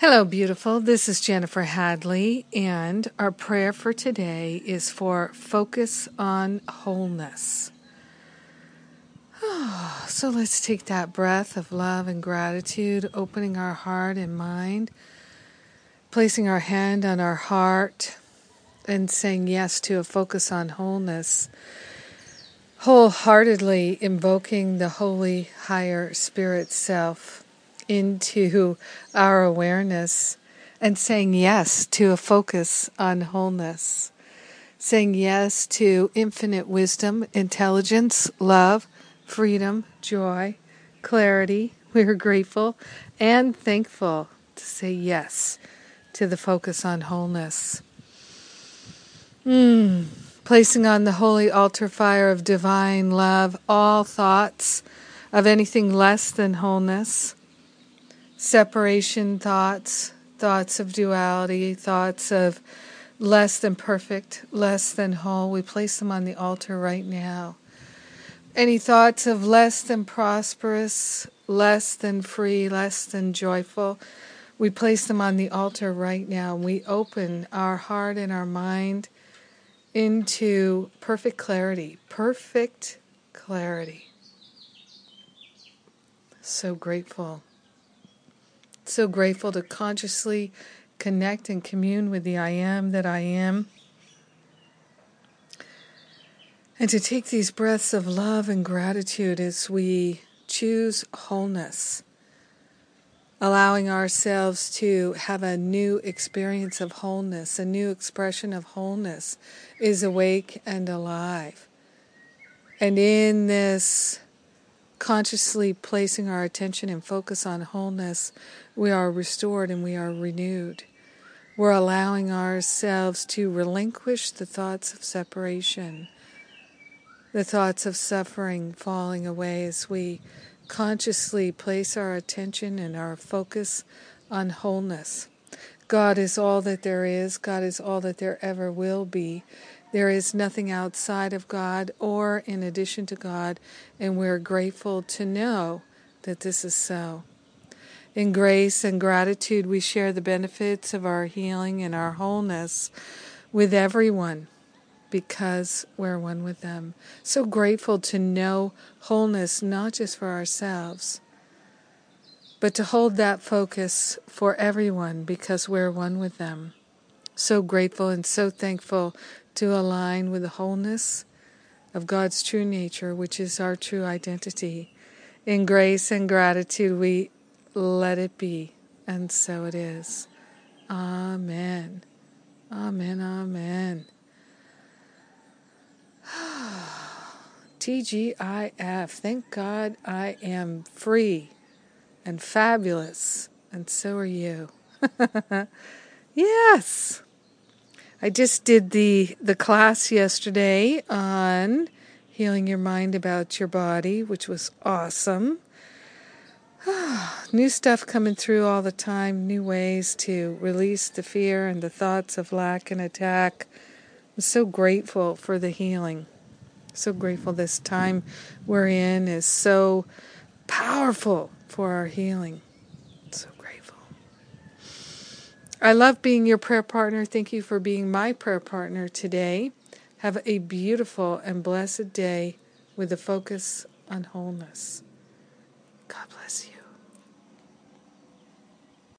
Hello, beautiful. This is Jennifer Hadley, and our prayer for today is for focus on wholeness. Oh, so let's take that breath of love and gratitude, opening our heart and mind, placing our hand on our heart, and saying yes to a focus on wholeness. Wholeheartedly invoking the holy higher spirit self into our awareness and saying yes to a focus on wholeness, saying yes to infinite wisdom, intelligence, love, freedom, joy, clarity. We are grateful and thankful to say yes to the focus on wholeness. Mm. Placing on the holy altar fire of divine love all thoughts of anything less than wholeness separation thoughts, thoughts of duality, thoughts of less than perfect, less than whole. We place them on the altar right now. Any thoughts of less than prosperous, less than free, less than joyful, we place them on the altar right now. We open our heart and our mind into perfect clarity, perfect clarity. So grateful. So grateful to consciously connect and commune with the I am that I am. And to take these breaths of love and gratitude as we choose wholeness, allowing ourselves to have a new experience of wholeness, a new expression of wholeness is awake and alive. And in this consciously placing our attention and focus on wholeness, we are restored and we are renewed. We're allowing ourselves to relinquish the thoughts of separation, the thoughts of suffering falling away as we consciously place our attention and our focus on wholeness. God is all that there is, God is all that there ever will be. There is nothing outside of God or in addition to God, and we're grateful to know that this is so. In grace and gratitude, we share the benefits of our healing and our wholeness with everyone because we're one with them. So grateful to know wholeness, not just for ourselves, but to hold that focus for everyone because we're one with them. So grateful and so thankful to align with the wholeness of God's true nature, which is our true identity. In grace and gratitude, we let it be, and so it is. Amen. Amen. Amen. TGIF. Thank God I am free and fabulous, and so are you. yes. I just did the the class yesterday on healing your mind about your body, which was awesome. new stuff coming through all the time, new ways to release the fear and the thoughts of lack and attack. I'm so grateful for the healing. So grateful this time we're in is so powerful for our healing. I love being your prayer partner. Thank you for being my prayer partner today. Have a beautiful and blessed day with a focus on wholeness. God bless you.